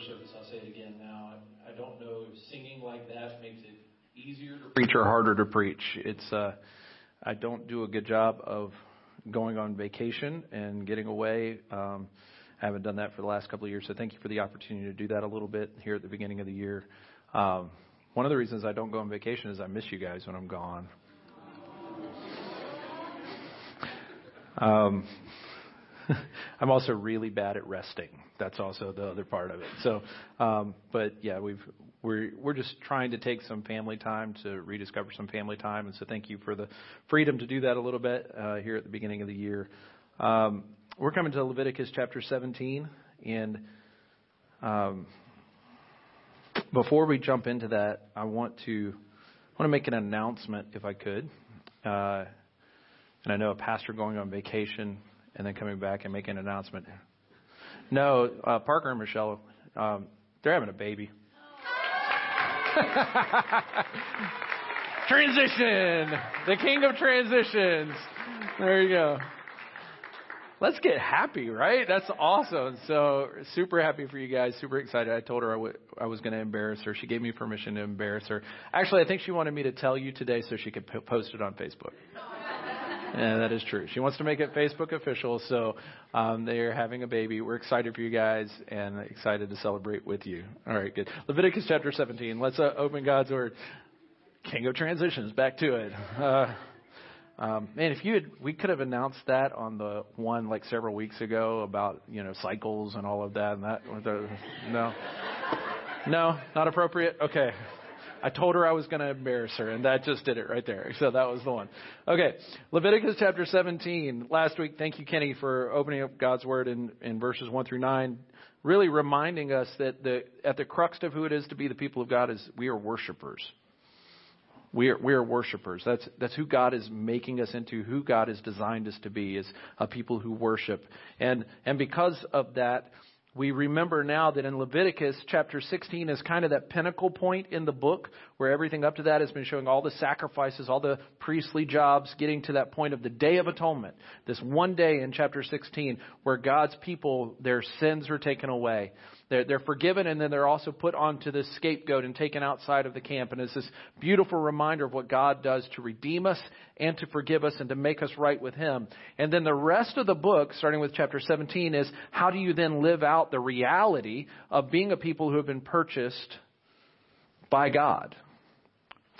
service, I'll say it again now. I, I don't know if singing like that makes it easier to preach or harder to preach. It's uh, I don't do a good job of going on vacation and getting away. Um, I haven't done that for the last couple of years, so thank you for the opportunity to do that a little bit here at the beginning of the year. Um, one of the reasons I don't go on vacation is I miss you guys when I'm gone. Um, I'm also really bad at resting. That's also the other part of it. So, um, but yeah, we've we're we're just trying to take some family time to rediscover some family time, and so thank you for the freedom to do that a little bit uh, here at the beginning of the year. Um, we're coming to Leviticus chapter 17, and um, before we jump into that, I want to I want to make an announcement, if I could. Uh, and I know a pastor going on vacation and then coming back and making an announcement. No, uh, Parker and Michelle, um, they're having a baby. Transition, the king of transitions. There you go. Let's get happy, right? That's awesome. So super happy for you guys. Super excited. I told her I, w- I was going to embarrass her. She gave me permission to embarrass her. Actually, I think she wanted me to tell you today so she could p- post it on Facebook. Yeah, that is true. She wants to make it Facebook official, so um, they are having a baby. We're excited for you guys and excited to celebrate with you. All right, good. Leviticus chapter 17. Let's uh, open God's Word. King of transitions. Back to it. Uh, um, man, if you had, we could have announced that on the one like several weeks ago about you know cycles and all of that. And that, no, no, not appropriate. Okay. I told her I was going to embarrass her, and that just did it right there. So that was the one. Okay, Leviticus chapter 17. Last week, thank you, Kenny, for opening up God's Word in, in verses 1 through 9, really reminding us that the, at the crux of who it is to be the people of God is we are worshipers. We are, we are worshipers. That's, that's who God is making us into, who God has designed us to be, is a people who worship. And, and because of that, we remember now that in Leviticus chapter 16 is kind of that pinnacle point in the book where everything up to that has been showing all the sacrifices, all the priestly jobs, getting to that point of the Day of Atonement. This one day in chapter 16 where God's people, their sins are taken away. They're, they're forgiven and then they're also put onto this scapegoat and taken outside of the camp. And it's this beautiful reminder of what God does to redeem us and to forgive us and to make us right with Him. And then the rest of the book, starting with chapter 17, is how do you then live out the reality of being a people who have been purchased by God?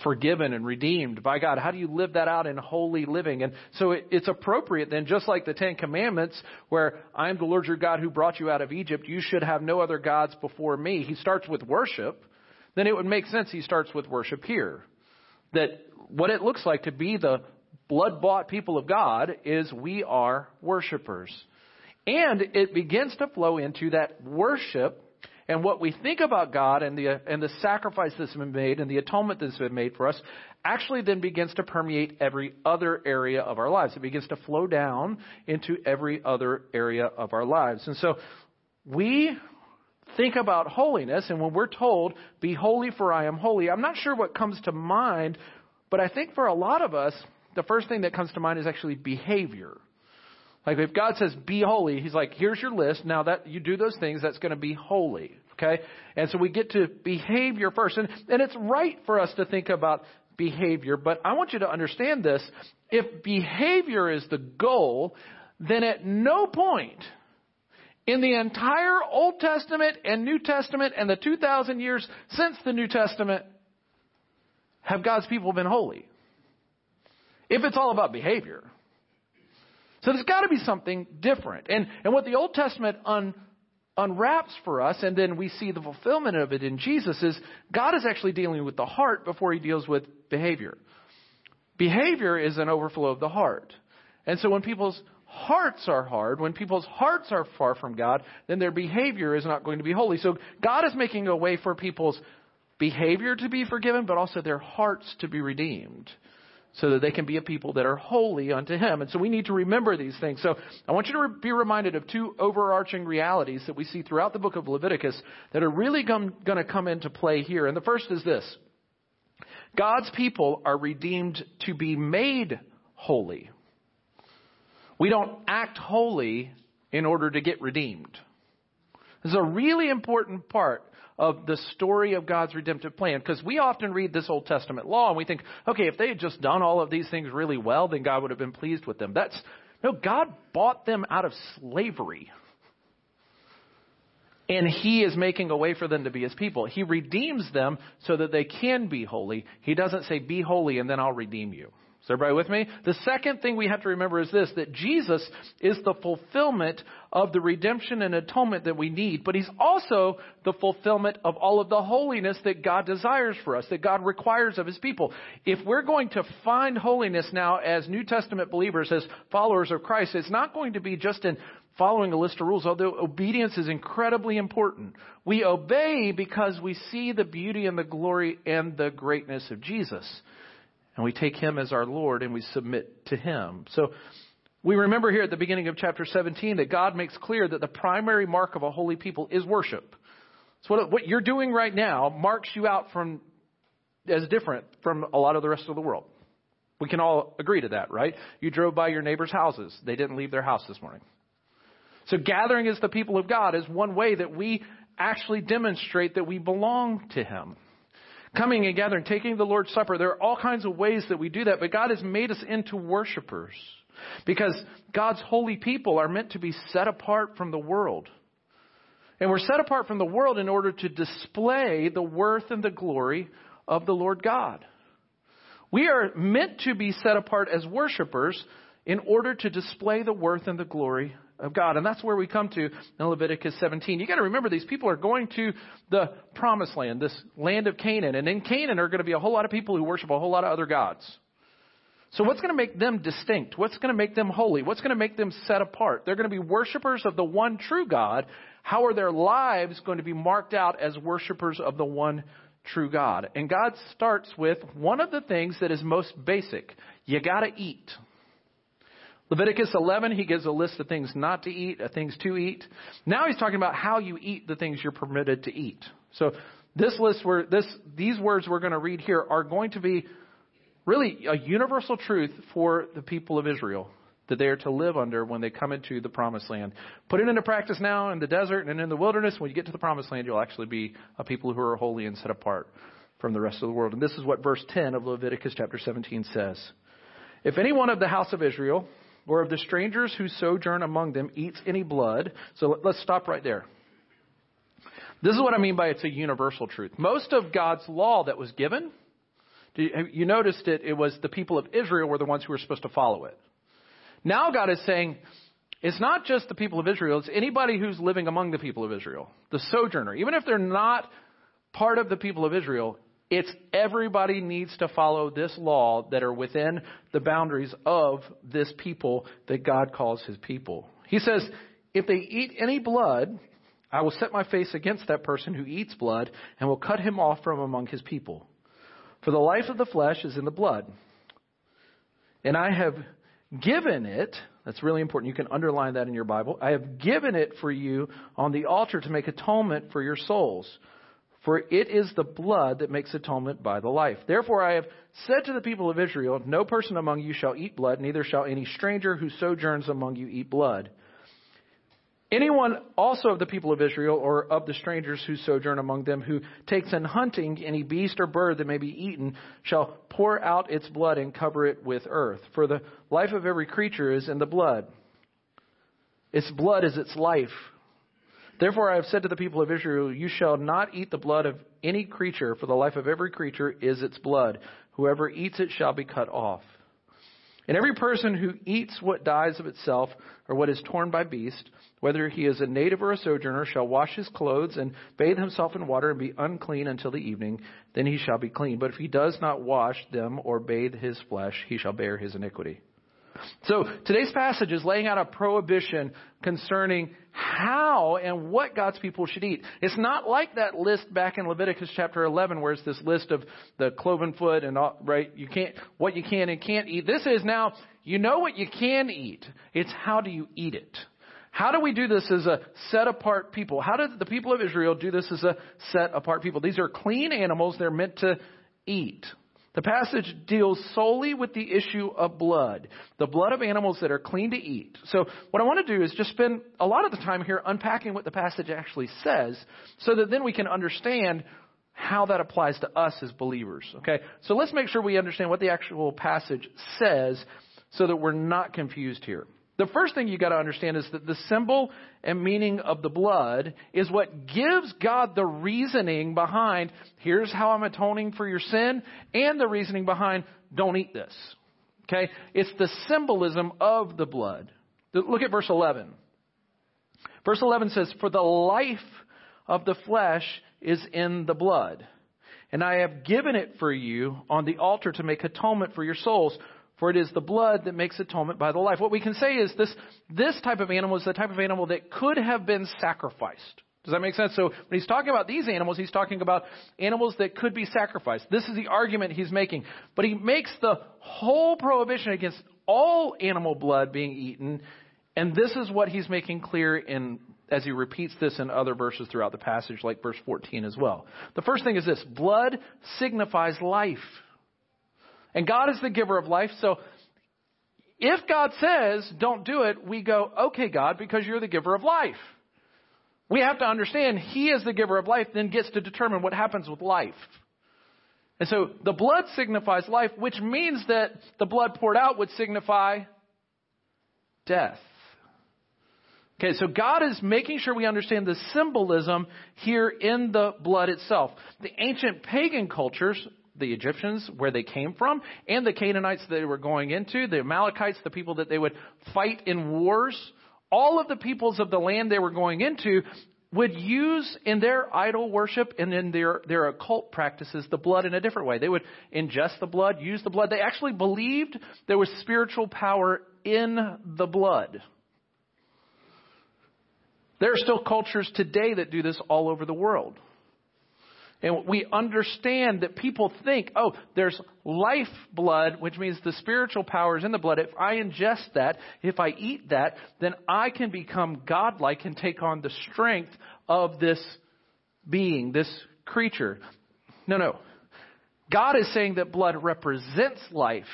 Forgiven and redeemed by God. How do you live that out in holy living? And so it, it's appropriate then, just like the Ten Commandments, where I am the Lord your God who brought you out of Egypt, you should have no other gods before me. He starts with worship. Then it would make sense he starts with worship here. That what it looks like to be the blood bought people of God is we are worshipers. And it begins to flow into that worship and what we think about God and the, and the sacrifice that's been made and the atonement that's been made for us actually then begins to permeate every other area of our lives. It begins to flow down into every other area of our lives. And so we think about holiness, and when we're told, be holy for I am holy, I'm not sure what comes to mind, but I think for a lot of us, the first thing that comes to mind is actually behavior. Like if God says be holy, he's like, here's your list. Now that you do those things, that's going to be holy. Okay? And so we get to behavior first. And, and it's right for us to think about behavior, but I want you to understand this. If behavior is the goal, then at no point in the entire Old Testament and New Testament and the 2,000 years since the New Testament have God's people been holy. If it's all about behavior. So there's got to be something different. And, and what the Old Testament un, unwraps for us, and then we see the fulfillment of it in Jesus, is God is actually dealing with the heart before he deals with behavior. Behavior is an overflow of the heart. And so when people's hearts are hard, when people's hearts are far from God, then their behavior is not going to be holy. So God is making a way for people's behavior to be forgiven, but also their hearts to be redeemed so that they can be a people that are holy unto Him. And so we need to remember these things. So I want you to be reminded of two overarching realities that we see throughout the book of Leviticus that are really going to come into play here. And the first is this God's people are redeemed to be made holy. We don't act holy in order to get redeemed. This is a really important part of the story of God's redemptive plan because we often read this Old Testament law and we think, okay, if they had just done all of these things really well, then God would have been pleased with them. That's no, God bought them out of slavery. And He is making a way for them to be His people. He redeems them so that they can be holy. He doesn't say, be holy and then I'll redeem you. Is everybody with me? The second thing we have to remember is this, that Jesus is the fulfillment of the redemption and atonement that we need, but He's also the fulfillment of all of the holiness that God desires for us, that God requires of His people. If we're going to find holiness now as New Testament believers, as followers of Christ, it's not going to be just in following a list of rules, although obedience is incredibly important. We obey because we see the beauty and the glory and the greatness of Jesus and we take him as our Lord and we submit to him. So we remember here at the beginning of chapter 17 that God makes clear that the primary mark of a holy people is worship. So what, what you're doing right now marks you out from as different from a lot of the rest of the world. We can all agree to that, right? You drove by your neighbor's houses. They didn't leave their house this morning. So gathering as the people of God is one way that we actually demonstrate that we belong to Him coming and gathering, taking the Lord's Supper. There are all kinds of ways that we do that, but God has made us into worshipers because God's holy people are meant to be set apart from the world. And we're set apart from the world in order to display the worth and the glory of the Lord God. We are meant to be set apart as worshipers in order to display the worth and the glory of God. And that's where we come to in Leviticus 17. You got to remember these people are going to the promised land, this land of Canaan. And in Canaan are going to be a whole lot of people who worship a whole lot of other gods. So what's going to make them distinct? What's going to make them holy? What's going to make them set apart? They're going to be worshipers of the one true God. How are their lives going to be marked out as worshipers of the one true God? And God starts with one of the things that is most basic. You got to eat. Leviticus 11, he gives a list of things not to eat, of things to eat. Now he's talking about how you eat the things you're permitted to eat. So this list, this, these words we're going to read here are going to be really a universal truth for the people of Israel that they are to live under when they come into the promised land. Put it into practice now in the desert and in the wilderness. When you get to the promised land, you'll actually be a people who are holy and set apart from the rest of the world. And this is what verse 10 of Leviticus chapter 17 says. If any one of the house of Israel or of the strangers who sojourn among them eats any blood. So let's stop right there. This is what I mean by it's a universal truth. Most of God's law that was given, you noticed it, it was the people of Israel were the ones who were supposed to follow it. Now God is saying, it's not just the people of Israel, it's anybody who's living among the people of Israel, the sojourner. Even if they're not part of the people of Israel, it's everybody needs to follow this law that are within the boundaries of this people that God calls his people. He says, if they eat any blood, I will set my face against that person who eats blood and will cut him off from among his people. For the life of the flesh is in the blood. And I have given it, that's really important. You can underline that in your Bible. I have given it for you on the altar to make atonement for your souls. For it is the blood that makes atonement by the life. Therefore I have said to the people of Israel, No person among you shall eat blood, neither shall any stranger who sojourns among you eat blood. Anyone also of the people of Israel or of the strangers who sojourn among them who takes in hunting any beast or bird that may be eaten shall pour out its blood and cover it with earth. For the life of every creature is in the blood. Its blood is its life. Therefore, I have said to the people of Israel, You shall not eat the blood of any creature, for the life of every creature is its blood. Whoever eats it shall be cut off. And every person who eats what dies of itself, or what is torn by beast, whether he is a native or a sojourner, shall wash his clothes and bathe himself in water and be unclean until the evening. Then he shall be clean. But if he does not wash them or bathe his flesh, he shall bear his iniquity. So today's passage is laying out a prohibition concerning how and what God's people should eat. It's not like that list back in Leviticus chapter 11 where it's this list of the cloven foot and all, right, you can't, what you can and can't eat. This is now, you know what you can eat. It's how do you eat it? How do we do this as a set apart people? How did the people of Israel do this as a set apart people? These are clean animals. They're meant to eat. The passage deals solely with the issue of blood, the blood of animals that are clean to eat. So, what I want to do is just spend a lot of the time here unpacking what the passage actually says so that then we can understand how that applies to us as believers. Okay? So, let's make sure we understand what the actual passage says so that we're not confused here. The first thing you got to understand is that the symbol and meaning of the blood is what gives God the reasoning behind here's how I'm atoning for your sin and the reasoning behind don't eat this. Okay? It's the symbolism of the blood. Look at verse 11. Verse 11 says, For the life of the flesh is in the blood. And I have given it for you on the altar to make atonement for your souls. For it is the blood that makes atonement by the life. What we can say is this, this type of animal is the type of animal that could have been sacrificed. Does that make sense? So when he's talking about these animals, he's talking about animals that could be sacrificed. This is the argument he's making. But he makes the whole prohibition against all animal blood being eaten. And this is what he's making clear in as he repeats this in other verses throughout the passage, like verse 14 as well. The first thing is this blood signifies life. And God is the giver of life. So if God says don't do it, we go, okay, God, because you're the giver of life. We have to understand He is the giver of life, then gets to determine what happens with life. And so the blood signifies life, which means that the blood poured out would signify death. Okay, so God is making sure we understand the symbolism here in the blood itself. The ancient pagan cultures the Egyptians, where they came from, and the Canaanites they were going into, the Amalekites, the people that they would fight in wars. All of the peoples of the land they were going into would use in their idol worship and in their, their occult practices the blood in a different way. They would ingest the blood, use the blood. They actually believed there was spiritual power in the blood. There are still cultures today that do this all over the world. And we understand that people think, oh, there's life blood, which means the spiritual power is in the blood. If I ingest that, if I eat that, then I can become godlike and take on the strength of this being, this creature. No, no. God is saying that blood represents life.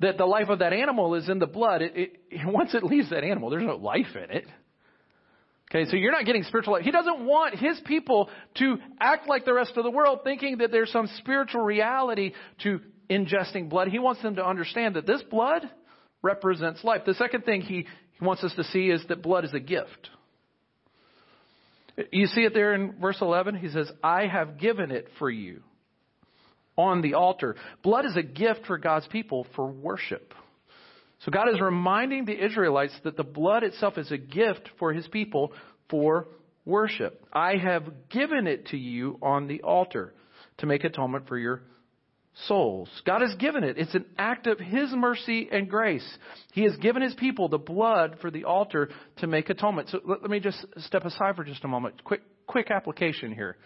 That the life of that animal is in the blood. It, it, once it leaves that animal, there's no life in it. Okay, so you're not getting spiritual life. He doesn't want his people to act like the rest of the world, thinking that there's some spiritual reality to ingesting blood. He wants them to understand that this blood represents life. The second thing he, he wants us to see is that blood is a gift. You see it there in verse 11? He says, I have given it for you on the altar. Blood is a gift for God's people for worship. So God is reminding the Israelites that the blood itself is a gift for his people for worship. I have given it to you on the altar to make atonement for your souls. God has given it. It's an act of His mercy and grace. He has given His people the blood for the altar to make atonement. So let, let, me just step aside for just a moment. Quick, quick application here.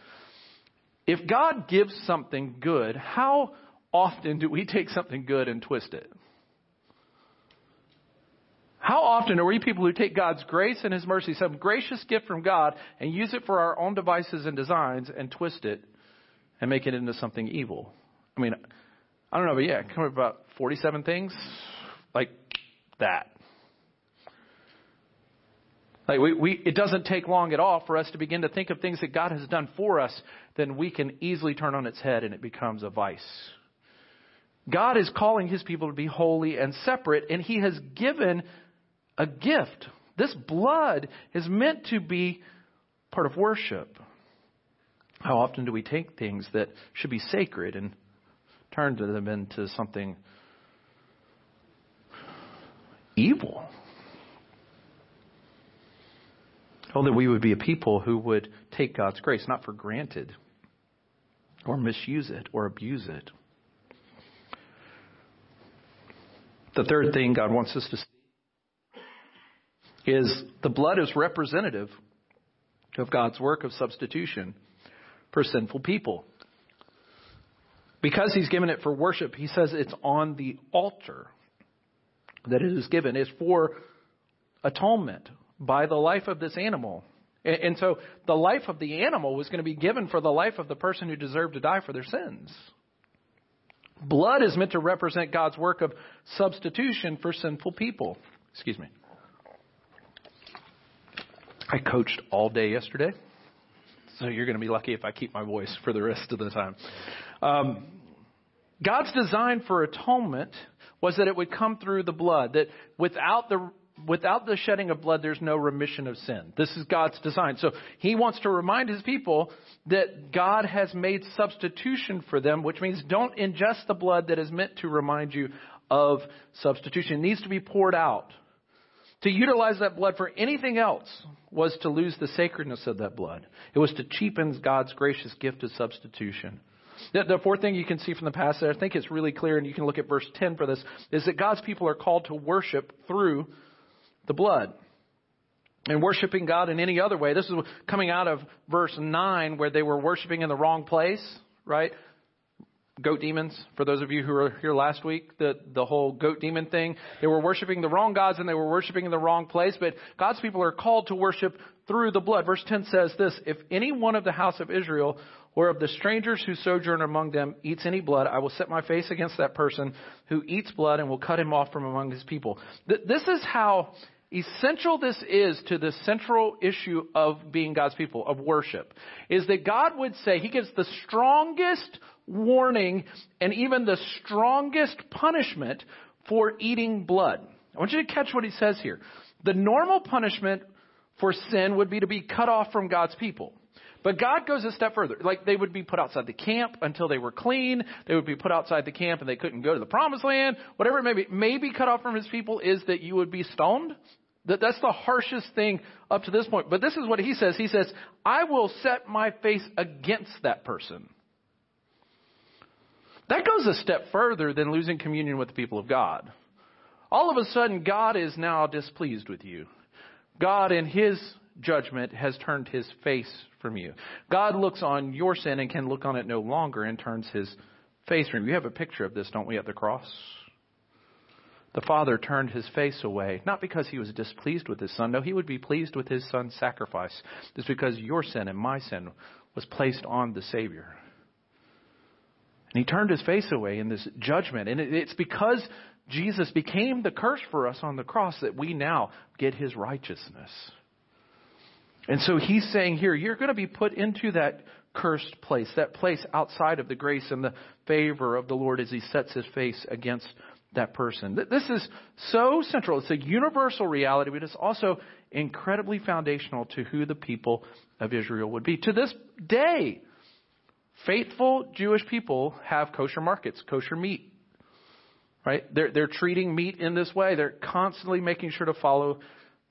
If God gives something good, how often do we take something good and twist it? How often are we people who take God's grace and His mercy, some gracious gift from God, and use it for our own devices and designs and twist it and make it into something evil? I mean, I don't know, but yeah, come up about 47 things like that. Like we, we, it doesn't take long at all for us to begin to think of things that God has done for us, then we can easily turn on its head and it becomes a vice. God is calling His people to be holy and separate, and He has given a gift. This blood is meant to be part of worship. How often do we take things that should be sacred and turn them into something evil? Oh, that we would be a people who would take God's grace not for granted or misuse it or abuse it. The third thing God wants us to see is the blood is representative of God's work of substitution for sinful people. Because he's given it for worship, he says it's on the altar that it is given. It's for atonement by the life of this animal. And so the life of the animal was going to be given for the life of the person who deserved to die for their sins. Blood is meant to represent God's work of substitution for sinful people. Excuse me. I coached all day yesterday, so you're going to be lucky if I keep my voice for the rest of the time. Um, God's design for atonement was that it would come through the blood, that without the without the shedding of blood, there's no remission of sin. This is God's design. So he wants to remind his people that God has made substitution for them, which means don't ingest the blood that is meant to remind you of substitution. It needs to be poured out. To utilize that blood for anything else was to lose the sacredness of that blood. It was to cheapen God's gracious gift of substitution. The, the fourth thing you can see from the passage, I think it's really clear, and you can look at verse 10 for this, is that God's people are called to worship through the blood. And worshiping God in any other way. This is coming out of verse 9 where they were worshiping in the wrong place, right? Goat demons, for those of you who were here last week, the, the whole goat demon thing. They were worshiping the wrong gods and they were worshiping in the wrong place, but God's people are called to worship through the blood. Verse 10 says this, If any one of the house of Israel or of the strangers who sojourn among them eats any blood, I will set my face against that person who eats blood and will cut him off from among his people. This is how essential this is to the central issue of being God's people, of worship, is that God would say, He gives the strongest warning and even the strongest punishment for eating blood. I want you to catch what He says here. The normal punishment for sin would be to be cut off from God's people. But God goes a step further. Like they would be put outside the camp until they were clean. They would be put outside the camp and they couldn't go to the promised land. Whatever it may be. Maybe cut off from his people is that you would be stoned. That, that's the harshest thing up to this point. But this is what he says. He says, I will set my face against that person. That goes a step further than losing communion with the people of God. All of a sudden, God is now displeased with you. God, in his judgment, has turned his face from you. God looks on your sin and can look on it no longer and turns his face from you. We have a picture of this, don't we, at the cross? The father turned his face away, not because he was displeased with his son. No, he would be pleased with his son's sacrifice. It's because your sin and my sin was placed on the Savior. And he turned his face away in this judgment. And it's because Jesus became the curse for us on the cross that we now get his righteousness. And so he's saying here, you're going to be put into that cursed place, that place outside of the grace and the favor of the Lord as he sets his face against that person. This is so central. It's a universal reality, but it's also incredibly foundational to who the people of Israel would be. To this day, faithful Jewish people have kosher markets, kosher meat. Right? They're, they're treating meat in this way. They're constantly making sure to follow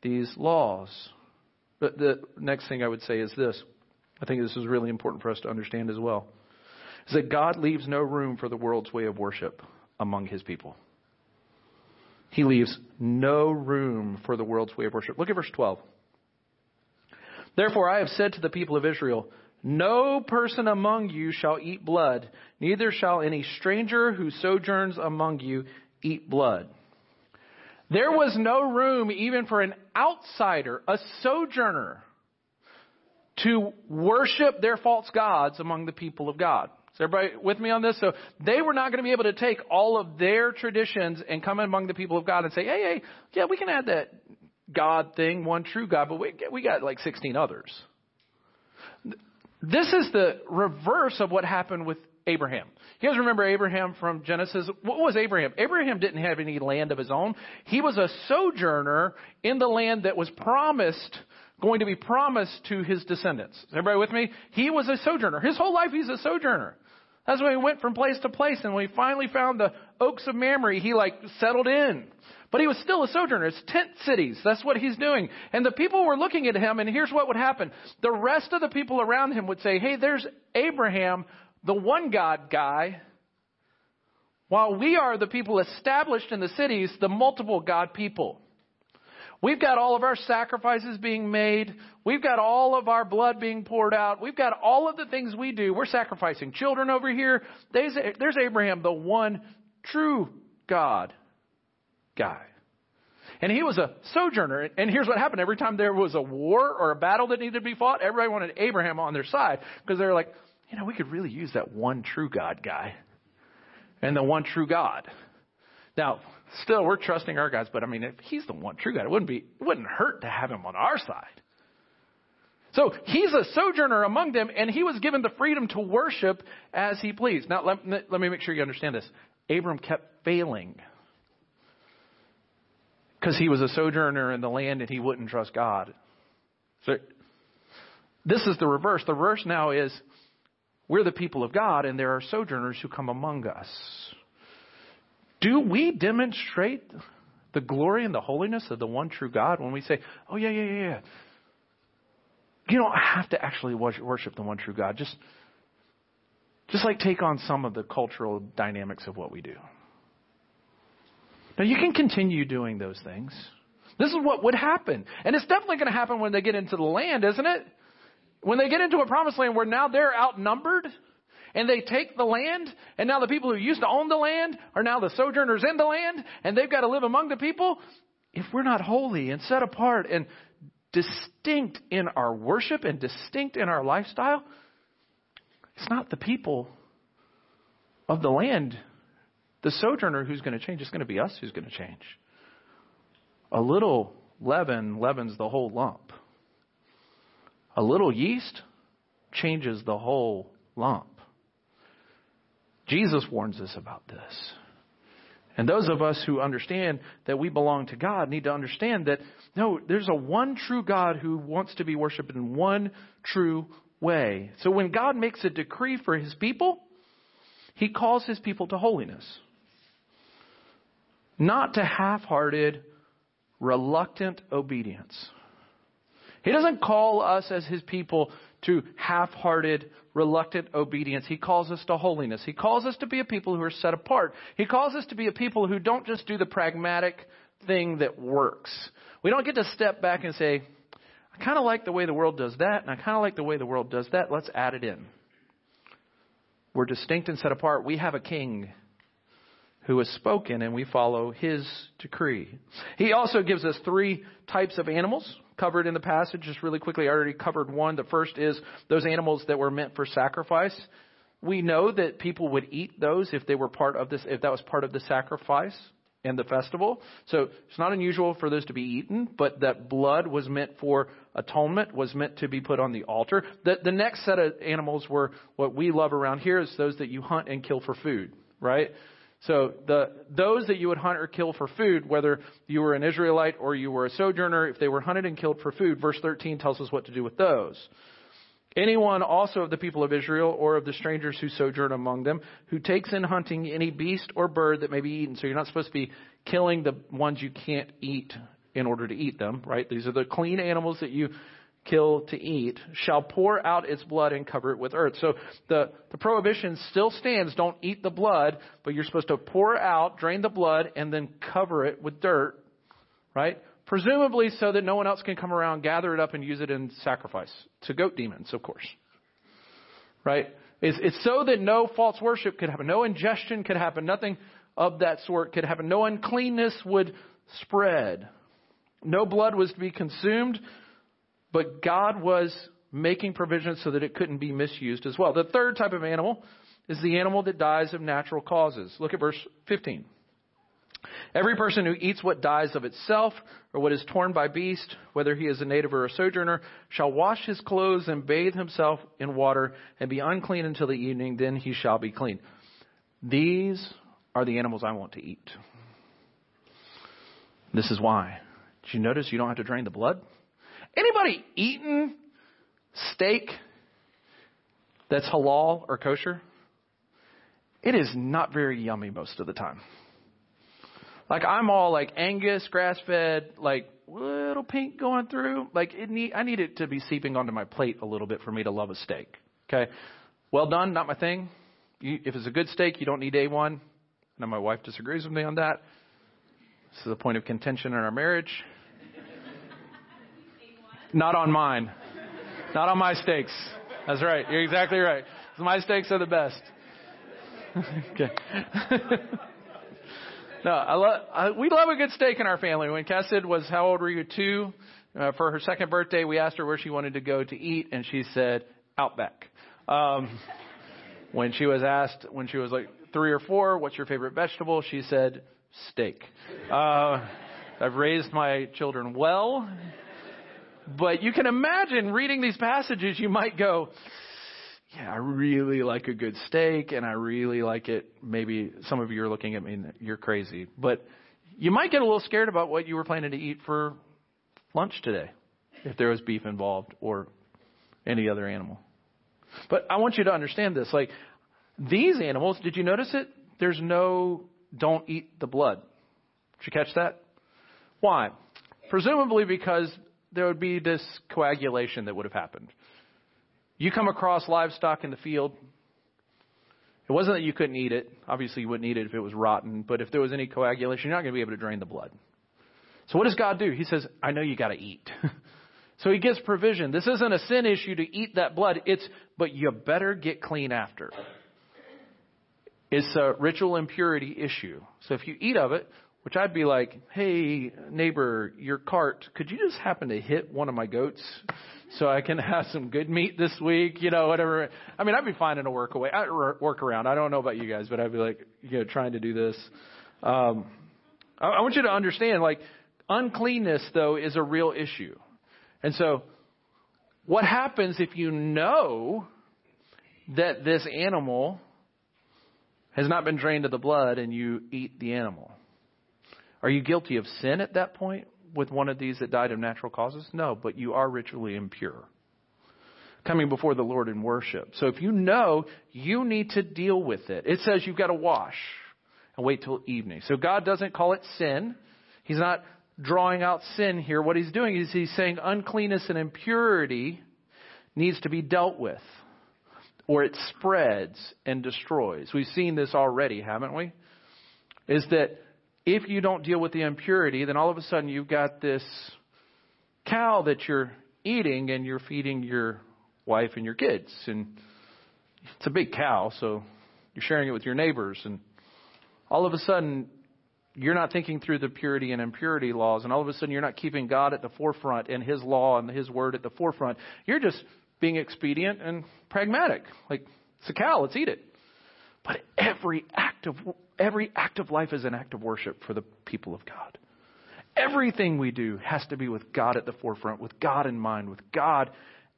these laws. But the next thing I would say is this. I think this is really important for us to understand as well. Is that God leaves no room for the world's way of worship among his people. He leaves no room for the world's way of worship. Look at verse 12. Therefore, I have said to the people of Israel, No person among you shall eat blood, neither shall any stranger who sojourns among you eat blood. There was no room even for an outsider, a sojourner, to worship their false gods among the people of God. Is everybody with me on this? So they were not going to be able to take all of their traditions and come among the people of God and say, hey, hey, yeah, we can add that God thing, one true God, but we, we got like 16 others. This is the reverse of what happened with Abraham. You guys remember Abraham from Genesis? What was Abraham? Abraham didn't have any land of his own. He was a sojourner in the land that was promised going to be promised to his descendants. Is everybody with me? He was a sojourner. His whole life he's a sojourner. That's why he went from place to place. And when he finally found the oaks of Mamre, he like settled in. But he was still a sojourner. It's tent cities. That's what he's doing. And the people were looking at him, and here's what would happen. The rest of the people around him would say, Hey, there's Abraham, the one God guy. While we are the people established in the cities, the multiple God people. We've got all of our sacrifices being made. We've got all of our blood being poured out. We've got all of the things we do. We're sacrificing children over here. There's, Abraham, the one true God guy. And he was a sojourner. And here's what happened. Every time there was a war or a battle that needed to be fought, everybody wanted Abraham on their side because they're like, you know, we could really use that one true God guy. and the one true God. Now, still, we're trusting our guys, but I mean, if he's the one true God, it wouldn't be, it wouldn't hurt to have him on our side. So he's a sojourner among them, and he was given the freedom to worship as he pleased. Now, let, let me make sure you understand this. Abram kept failing because he was a sojourner in the land and he wouldn't trust God. So this is the reverse. The reverse now is we're the people of God, and there are sojourners who come among us. Do we demonstrate the glory and the holiness of the one true God when we say, oh, yeah, yeah, yeah, yeah? You don't have to actually worship the one true God. Just, just like take on some of the cultural dynamics of what we do. Now, you can continue doing those things. This is what would happen. And it's definitely going to happen when they get into the land, isn't it? When they get into a promised land where now they're outnumbered and they take the land, and now the people who used to own the land are now the sojourners in the land, and they've got to live among the people. If we're not holy and set apart and distinct in our worship and distinct in our lifestyle, it's not the people of the land, the sojourner who's going to change. It's going to be us who's going to change. A little leaven leavens the whole lump. A little yeast changes the whole lump. Jesus warns us about this. And those of us who understand that we belong to God need to understand that no, there's a one true God who wants to be worshiped in one true way. So when God makes a decree for his people, he calls his people to holiness. Not to half hearted, reluctant obedience. He doesn't call us as his people to half hearted, reluctant obedience. He calls us to holiness. He calls us to be a people who are set apart. He calls us to be a people who don't just do the pragmatic thing that works. We don't get to step back and say, I kind of like the way the world does that, and I kind of like the way the world does that. Let's add it in. We're distinct and set apart. We have a king who has spoken, and we follow his decree. He also gives us three types of animals covered in the passage. Just really quickly, I already covered one. The first is those animals that were meant for sacrifice. We know that people would eat those if they were part of this, if that was part of the sacrifice and the festival. So it's not unusual for those to be eaten, but that blood was meant for atonement, was meant to be put on the altar. The, the next set of animals were what we love around here is those that you hunt and kill for food, right? So the those that you would hunt or kill for food, whether you were an Israelite or you were a sojourner, if they were hunted and killed for food, verse 13 tells us what to do with those. Anyone also of the people of Israel or of the strangers who sojourn among them who takes in hunting any beast or bird that may be eaten. So you're not supposed to be killing the ones you can't eat in order to eat them, right? These are the clean animals that you kill to eat shall pour out its blood and cover it with earth. So the, the prohibition still stands. Don't eat the blood, but you're supposed to pour out, drain the blood, and then cover it with dirt, right? Presumably so that no one else can come around, gather it up, and use it in sacrifice to goat demons, of course. Right? It's, it's so that no false worship could happen, no ingestion could happen, nothing of that sort could happen, no uncleanness would spread. No blood was to be consumed, but God was making provisions so that it couldn't be misused as well. The third type of animal is the animal that dies of natural causes. Look at verse 15. Every person who eats what dies of itself or what is torn by beast, whether he is a native or a sojourner, shall wash his clothes and bathe himself in water and be unclean until the evening, then he shall be clean. These are the animals I want to eat. This is why. Did you notice you don't have to drain the blood? Anybody eaten steak that's halal or kosher? It is not very yummy most of the time. Like I'm all like Angus, grass fed, like little pink going through. Like it need, I need it to be seeping onto my plate a little bit for me to love a steak. Okay, well done, not my thing. You, if it's a good steak, you don't need A1. Now my wife disagrees with me on that. This is a point of contention in our marriage. Not on mine. Not on my steaks. That's right. You're exactly right. My steaks are the best. okay. no, I love, I, we love a good steak in our family. When Cassid was, how old were you? Two. Uh, for her second birthday, we asked her where she wanted to go to eat, and she said, Outback. Um, when she was asked, when she was like three or four, what's your favorite vegetable? She said, steak. Uh, I've raised my children well. But you can imagine reading these passages, you might go, yeah, I really like a good steak and I really like it. Maybe some of you are looking at me and you're crazy. But you might get a little scared about what you were planning to eat for lunch today if there was beef involved or any other animal. But I want you to understand this. Like, these animals, did you notice it? There's no don't eat the blood. Did you catch that? Why? Presumably because there would be this coagulation that would have happened. You come across livestock in the field. It wasn't that you couldn't eat it. Obviously, you wouldn't eat it if it was rotten. But if there was any coagulation, you're not going to be able to drain the blood. So what does God do? He says, I know you got to eat. so he gives provision. This isn't a sin issue to eat that blood. It's, but you better get clean after. It's a ritual impurity issue. So if you eat of it, which I'd be like, hey, neighbor, your cart, could you just happen to hit one of my goats so I can have some good meat this week? You know, whatever. I mean, I'd be finding a work away, work around. I don't know about you guys, but I'd be like, you know, trying to do this. Um, I, I want you to understand, like, uncleanness though is a real issue. And so, what happens if you know that this animal has not been drained of the blood and you eat the animal? Are you guilty of sin at that point with one of these that died of natural causes? No, but you are ritually impure. Coming before the Lord in worship. So if you know, you need to deal with it. It says you've got to wash and wait till evening. So God doesn't call it sin. He's not drawing out sin here. What he's doing is he's saying uncleanness and impurity needs to be dealt with or it spreads and destroys. We've seen this already, haven't we? Is that if you don't deal with the impurity, then all of a sudden you've got this cow that you're eating and you're feeding your wife and your kids. And it's a big cow, so you're sharing it with your neighbors. And all of a sudden, you're not thinking through the purity and impurity laws. And all of a sudden, you're not keeping God at the forefront and His law and His word at the forefront. You're just being expedient and pragmatic. Like, it's a cow, let's eat it. But every act of every act of life is an act of worship for the people of God. Everything we do has to be with God at the forefront, with God in mind, with God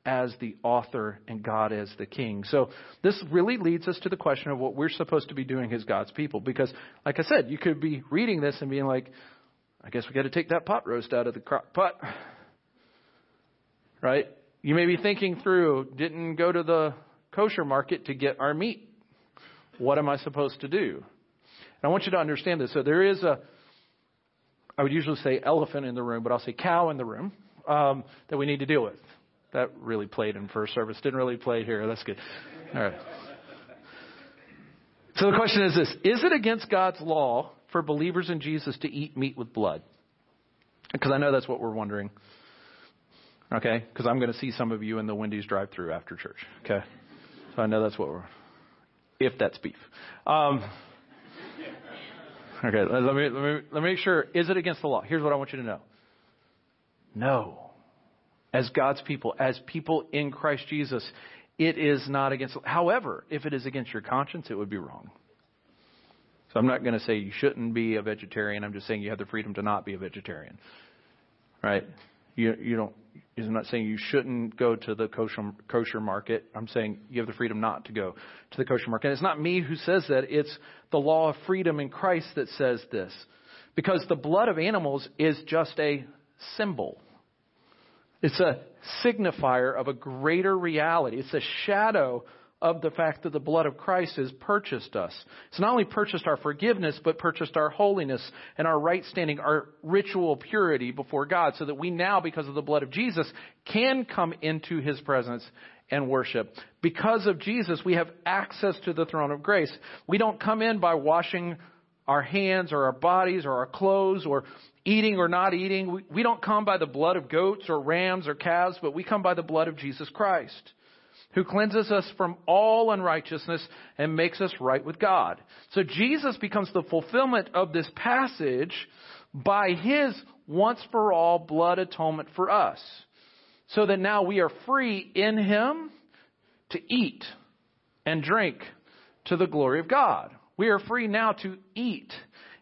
as the author and God as the king. So this really leads us to the question of what we're supposed to be doing as God's people. Because, like I said, you could be reading this and being like, I guess we got to take that pot roast out of the crock pot. Right? You may be thinking through, didn't go to the kosher market to get our meat. What am I supposed to do? And I want you to understand this. So there is a, I would usually say elephant in the room, but I'll say cow in the room um, that we need to deal with. That really played in first service. Didn't really play here. That's good. All right. So the question is this Is it against God's law for believers in Jesus to eat meat with blood? Because I know that's what we're wondering. Okay? Because I'm going to see some of you in the Wendy's drive through after church. Okay? So I know that's what we're. If that's beef. Um, Okay, let me, let me, let me make sure. Is it against the law? Here's what I want you to know. No. As God's people, as people in Christ Jesus, it is not against. However, if it is against your conscience, it would be wrong. So I'm not going to say you shouldn't be a vegetarian. I'm just saying you have the freedom to not be a vegetarian. Right? You, you don't. I'm not saying you shouldn't go to the kosher, kosher market. I'm saying you have the freedom not to go to the kosher market. And it's not me who says that. It's the law of freedom in Christ that says this. Because the blood of animals is just a symbol. It's a signifier of a greater reality. It's a shadow of the fact that the blood of Christ has purchased us. It's not only purchased our forgiveness, but purchased our holiness and our right standing, our ritual purity before God, so that we now, because of the blood of Jesus, can come into His presence and worship. Because of Jesus, we have access to the throne of grace. We don't come in by washing our hands or our bodies or our clothes or eating or not eating. We, don't come by the blood of goats or rams or calves, but we come by the blood of Jesus Christ who cleanses us from all unrighteousness and makes us right with God. So Jesus becomes the fulfillment of this passage by his once for all blood atonement for us. So that now we are free in him to eat and drink to the glory of God. We are free now to eat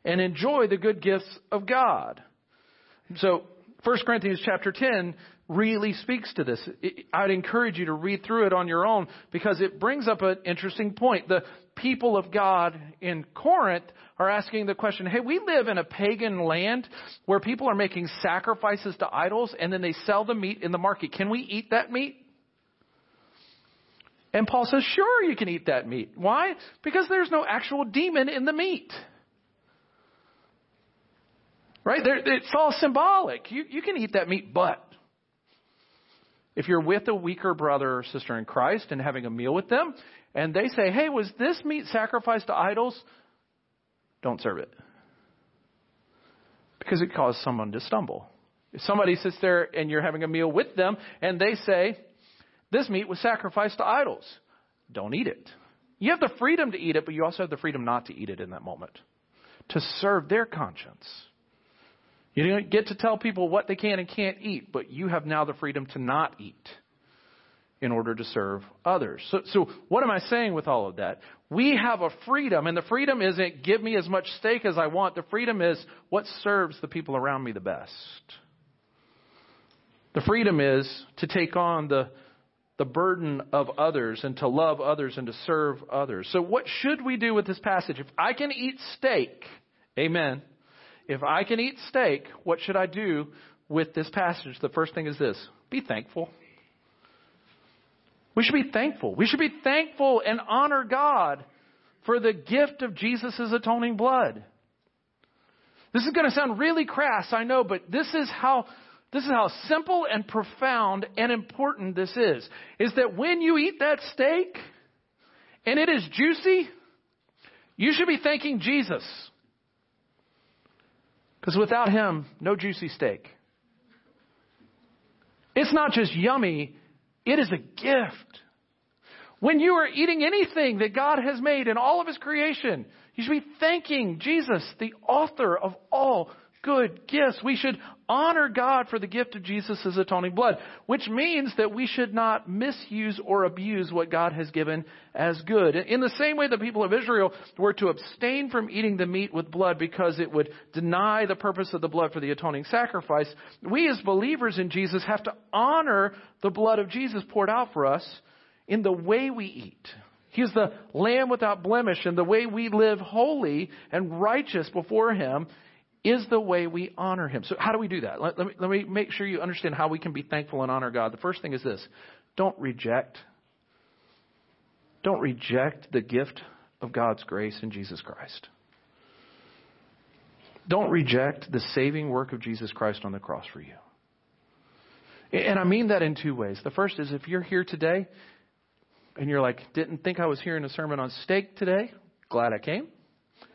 and enjoy the good gifts of God. So 1 Corinthians chapter 10 really speaks to this. I'd encourage you to read through it on your own because it brings up an interesting point. The people of God in Corinth are asking the question, hey, we live in a pagan land where people are making sacrifices to idols and then they sell the meat in the market. Can we eat that meat? And Paul says, sure, you can eat that meat. Why? Because there's no actual demon in the meat. Right? it's all symbolic. You, you can eat that meat, but if you're with a weaker brother or sister in Christ and having a meal with them, and they say, hey, was this meat sacrificed to idols? Don't serve it. Because it caused someone to stumble. If somebody sits there and you're having a meal with them and they say, this meat was sacrificed to idols, don't eat it. You have the freedom to eat it, but you also have the freedom not to eat it in that moment. To serve their conscience. You don't get to tell people what they can and can't eat, but you have now the freedom to not eat in order to serve others. So, so what am I saying with all of that? We have a freedom, and the freedom isn't give me as much steak as I want. The freedom is what serves the people around me the best. The freedom is to take on the, the burden of others and to love others and to serve others. So, what should we do with this passage? If I can eat steak, amen if I can eat steak, what should I do with this passage? The first thing is this be thankful. We should be thankful. We should be thankful and honor God for the gift of Jesus' atoning blood. This is going to sound really crass, I know, but this is how this is how simple and profound and important this is. Is that when you eat that steak and it is juicy, you should be thanking Jesus. Because without him, no juicy steak. It's not just yummy, it is a gift. When you are eating anything that God has made in all of his creation, you should be thanking Jesus, the author of all good gifts. We should honor God for the gift of Jesus' atoning blood, which means that we should not misuse or abuse what God has given as good. In the same way the people of Israel were to abstain from eating the meat with blood because it would deny the purpose of the blood for the atoning sacrifice, we as believers in Jesus have to honor the blood of Jesus poured out for us in the way we eat. He is the lamb without blemish, and the way we live holy and righteous before Him is the way we honor Him. So, how do we do that? Let, let, me, let me make sure you understand how we can be thankful and honor God. The first thing is this don't reject. Don't reject the gift of God's grace in Jesus Christ. Don't reject the saving work of Jesus Christ on the cross for you. And I mean that in two ways. The first is if you're here today and you're like, didn't think I was hearing a sermon on steak today, glad I came. I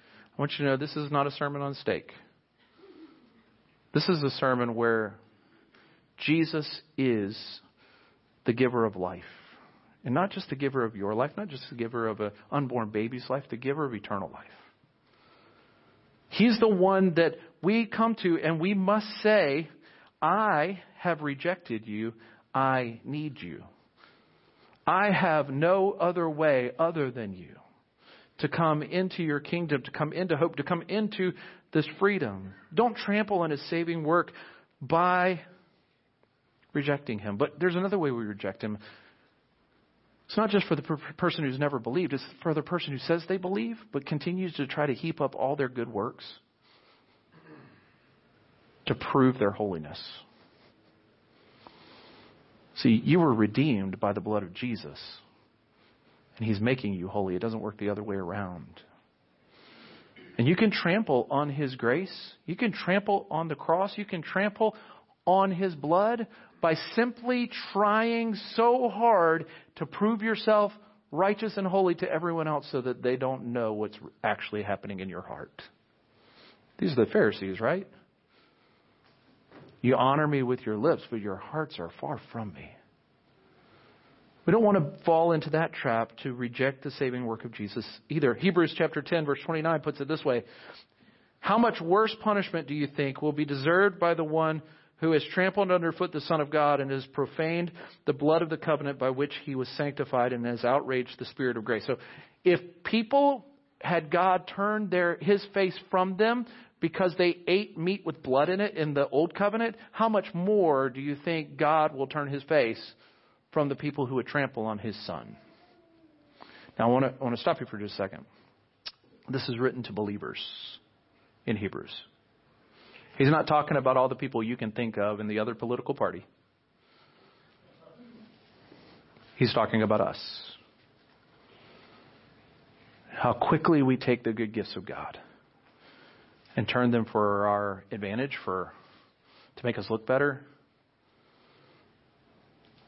want you to know this is not a sermon on steak. This is a sermon where Jesus is the giver of life. And not just the giver of your life, not just the giver of an unborn baby's life, the giver of eternal life. He's the one that we come to and we must say, I have rejected you. I need you. I have no other way other than you to come into your kingdom, to come into hope, to come into this freedom. Don't trample on his saving work by rejecting him. But there's another way we reject him. It's not just for the per- person who's never believed, it's for the person who says they believe but continues to try to heap up all their good works to prove their holiness. See, you were redeemed by the blood of Jesus, and he's making you holy. It doesn't work the other way around. And you can trample on His grace. You can trample on the cross. You can trample on His blood by simply trying so hard to prove yourself righteous and holy to everyone else so that they don't know what's actually happening in your heart. These are the Pharisees, right? You honor me with your lips, but your hearts are far from me. We don't want to fall into that trap to reject the saving work of Jesus either. Hebrews chapter 10 verse 29 puts it this way. How much worse punishment do you think will be deserved by the one who has trampled underfoot the Son of God and has profaned the blood of the covenant by which he was sanctified and has outraged the Spirit of grace? So if people had God turned their, his face from them because they ate meat with blood in it in the old covenant, how much more do you think God will turn his face from the people who would trample on his son? Now, I want to, I want to stop you for just a second. This is written to believers in Hebrews. He's not talking about all the people you can think of in the other political party. He's talking about us. How quickly we take the good gifts of God and turn them for our advantage, for to make us look better,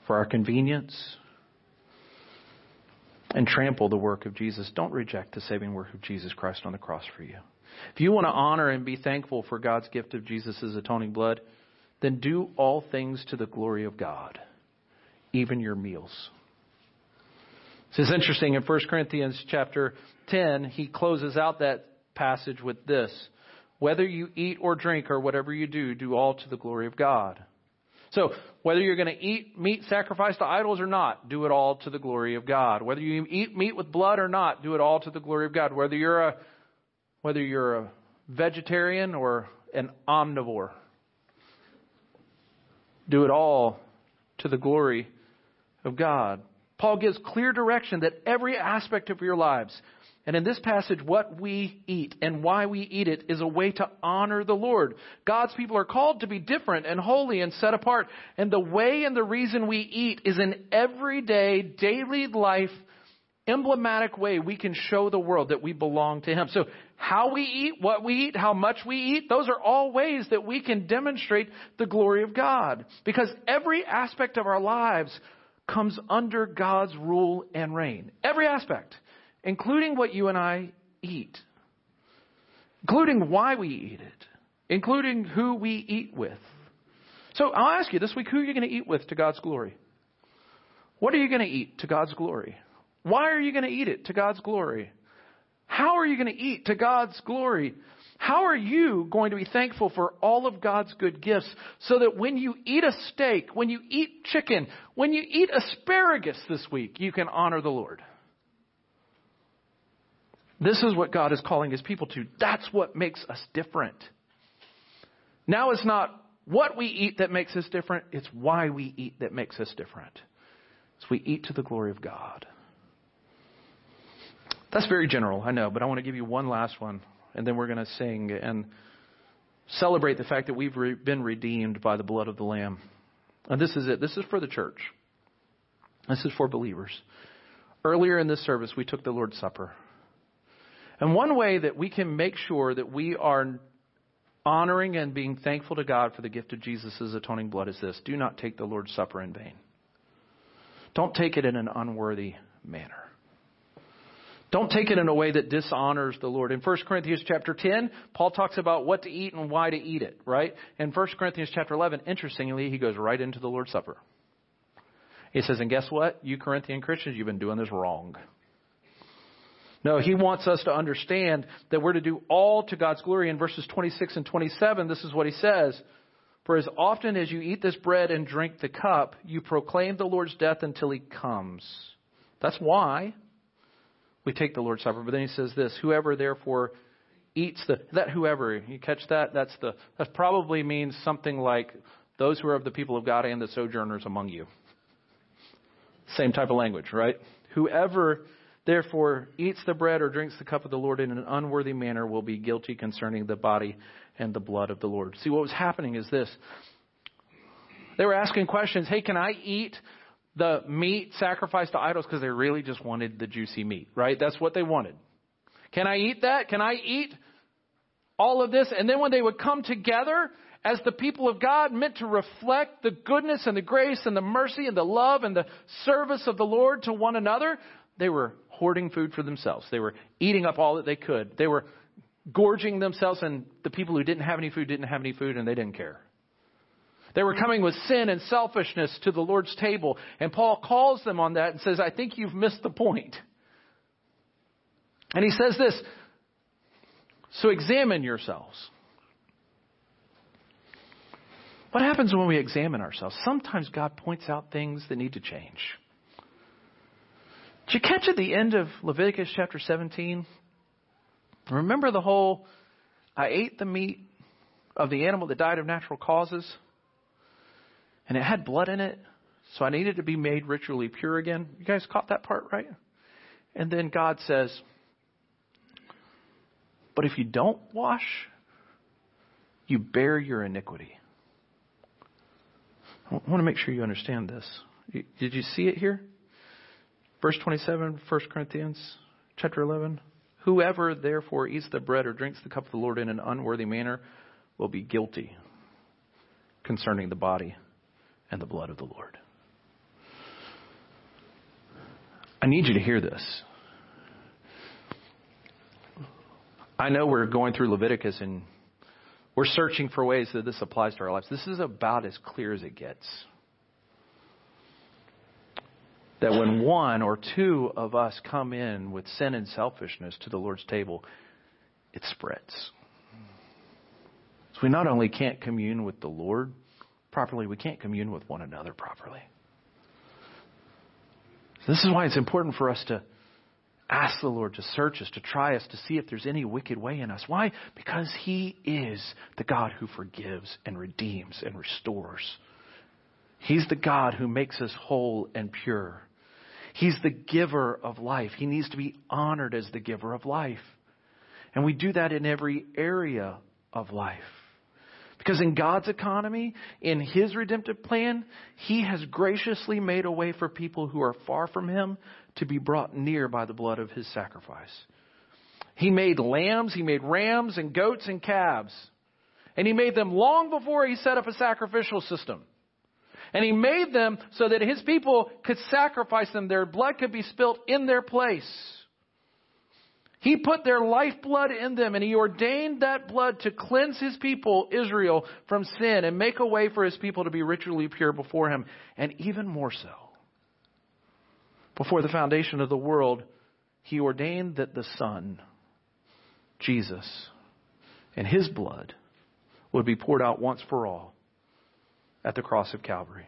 for our convenience, and trample the work of Jesus. Don't reject the saving work of Jesus Christ on the cross for you. If you want to honor and be thankful for God's gift of Jesus' atoning blood, then do all things to the glory of God, even your meals. This is interesting. In 1 Corinthians chapter 10, he closes out that passage with this whether you eat or drink or whatever you do, do all to the glory of God. So, whether you're going to eat meat sacrificed to idols or not, do it all to the glory of God. Whether you eat meat with blood or not, do it all to the glory of God. Whether you're a whether you're a vegetarian or an omnivore, do it all to the glory of God. Paul gives clear direction that every aspect of your lives, and in this passage, what we eat and why we eat it is a way to honor the Lord. God's people are called to be different and holy and set apart. And the way and the reason we eat is an everyday, daily life, emblematic way we can show the world that we belong to Him. So how we eat, what we eat, how much we eat, those are all ways that we can demonstrate the glory of God. Because every aspect of our lives comes under God's rule and reign. Every aspect, including what you and I eat, including why we eat it, including who we eat with. So I'll ask you this week who are you going to eat with to God's glory? What are you going to eat to God's glory? Why are you going to eat it to God's glory? How are you going to eat to God's glory? How are you going to be thankful for all of God's good gifts so that when you eat a steak, when you eat chicken, when you eat asparagus this week, you can honor the Lord? This is what God is calling his people to. That's what makes us different. Now it's not what we eat that makes us different, it's why we eat that makes us different. It's we eat to the glory of God. That's very general, I know, but I want to give you one last one and then we're going to sing and celebrate the fact that we've re- been redeemed by the blood of the Lamb. And this is it. This is for the church. This is for believers. Earlier in this service, we took the Lord's Supper. And one way that we can make sure that we are honoring and being thankful to God for the gift of Jesus' atoning blood is this do not take the Lord's Supper in vain. Don't take it in an unworthy manner. Don't take it in a way that dishonors the Lord. In 1 Corinthians chapter 10, Paul talks about what to eat and why to eat it, right? In 1 Corinthians chapter 11, interestingly, he goes right into the Lord's Supper. He says, and guess what? You Corinthian Christians, you've been doing this wrong. No, he wants us to understand that we're to do all to God's glory. In verses 26 and 27, this is what he says. For as often as you eat this bread and drink the cup, you proclaim the Lord's death until he comes. That's why we take the Lord's Supper. But then he says this, whoever therefore eats the, that whoever, you catch that? That's the, that probably means something like those who are of the people of God and the sojourners among you. Same type of language, right? Whoever therefore eats the bread or drinks the cup of the Lord in an unworthy manner will be guilty concerning the body and the blood of the Lord. See, what was happening is this. They were asking questions. Hey, can I eat the meat sacrificed to idols because they really just wanted the juicy meat, right? That's what they wanted. Can I eat that? Can I eat all of this? And then when they would come together as the people of God, meant to reflect the goodness and the grace and the mercy and the love and the service of the Lord to one another, they were hoarding food for themselves. They were eating up all that they could. They were gorging themselves, and the people who didn't have any food didn't have any food, and they didn't care. They were coming with sin and selfishness to the Lord's table. And Paul calls them on that and says, I think you've missed the point. And he says this So examine yourselves. What happens when we examine ourselves? Sometimes God points out things that need to change. Did you catch at the end of Leviticus chapter 17 Remember the whole I ate the meat of the animal that died of natural causes, and it had blood in it, so I needed to be made ritually pure again. You guys caught that part, right? And then God says, But if you don't wash, you bear your iniquity. I want to make sure you understand this. Did you see it here? Verse 27, 1 Corinthians chapter 11. Whoever therefore eats the bread or drinks the cup of the Lord in an unworthy manner will be guilty concerning the body and the blood of the Lord. I need you to hear this. I know we're going through Leviticus and we're searching for ways that this applies to our lives. This is about as clear as it gets. That when one or two of us come in with sin and selfishness to the Lord's table, it spreads. So we not only can't commune with the Lord properly, we can't commune with one another properly. So this is why it's important for us to ask the Lord to search us, to try us, to see if there's any wicked way in us. Why? Because He is the God who forgives and redeems and restores. He's the God who makes us whole and pure. He's the giver of life. He needs to be honored as the giver of life. And we do that in every area of life. Because in God's economy, in His redemptive plan, He has graciously made a way for people who are far from Him to be brought near by the blood of His sacrifice. He made lambs, He made rams and goats and calves. And He made them long before He set up a sacrificial system. And He made them so that His people could sacrifice them. Their blood could be spilt in their place. He put their lifeblood in them and he ordained that blood to cleanse his people, Israel, from sin and make a way for his people to be ritually pure before him. And even more so, before the foundation of the world, he ordained that the Son, Jesus, and his blood would be poured out once for all at the cross of Calvary.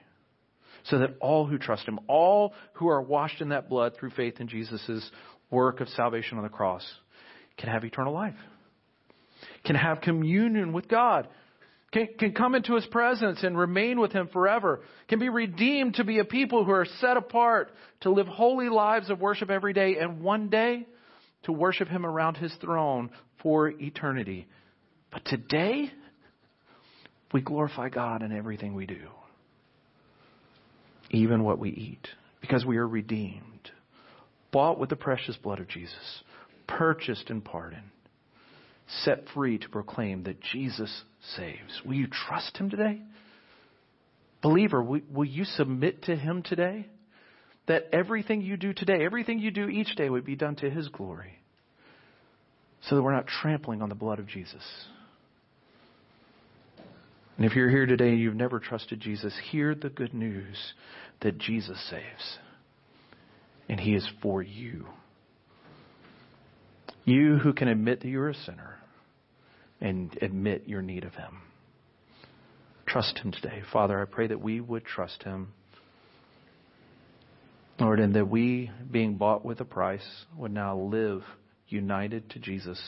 So that all who trust him, all who are washed in that blood through faith in Jesus' work of salvation on the cross can have eternal life, can have communion with God, can, can come into His presence and remain with Him forever, can be redeemed to be a people who are set apart to live holy lives of worship every day, and one day to worship Him around His throne for eternity. But today, we glorify God in everything we do, even what we eat, because we are redeemed bought with the precious blood of Jesus, purchased in pardon, set free to proclaim that Jesus saves. Will you trust him today? Believer, will you submit to him today? That everything you do today, everything you do each day would be done to his glory. So that we're not trampling on the blood of Jesus. And if you're here today and you've never trusted Jesus, hear the good news that Jesus saves and He is for you. You who can admit that you're a sinner and admit your need of Him. Trust Him today. Father, I pray that we would trust Him. Lord, and that we, being bought with a price, would now live united to Jesus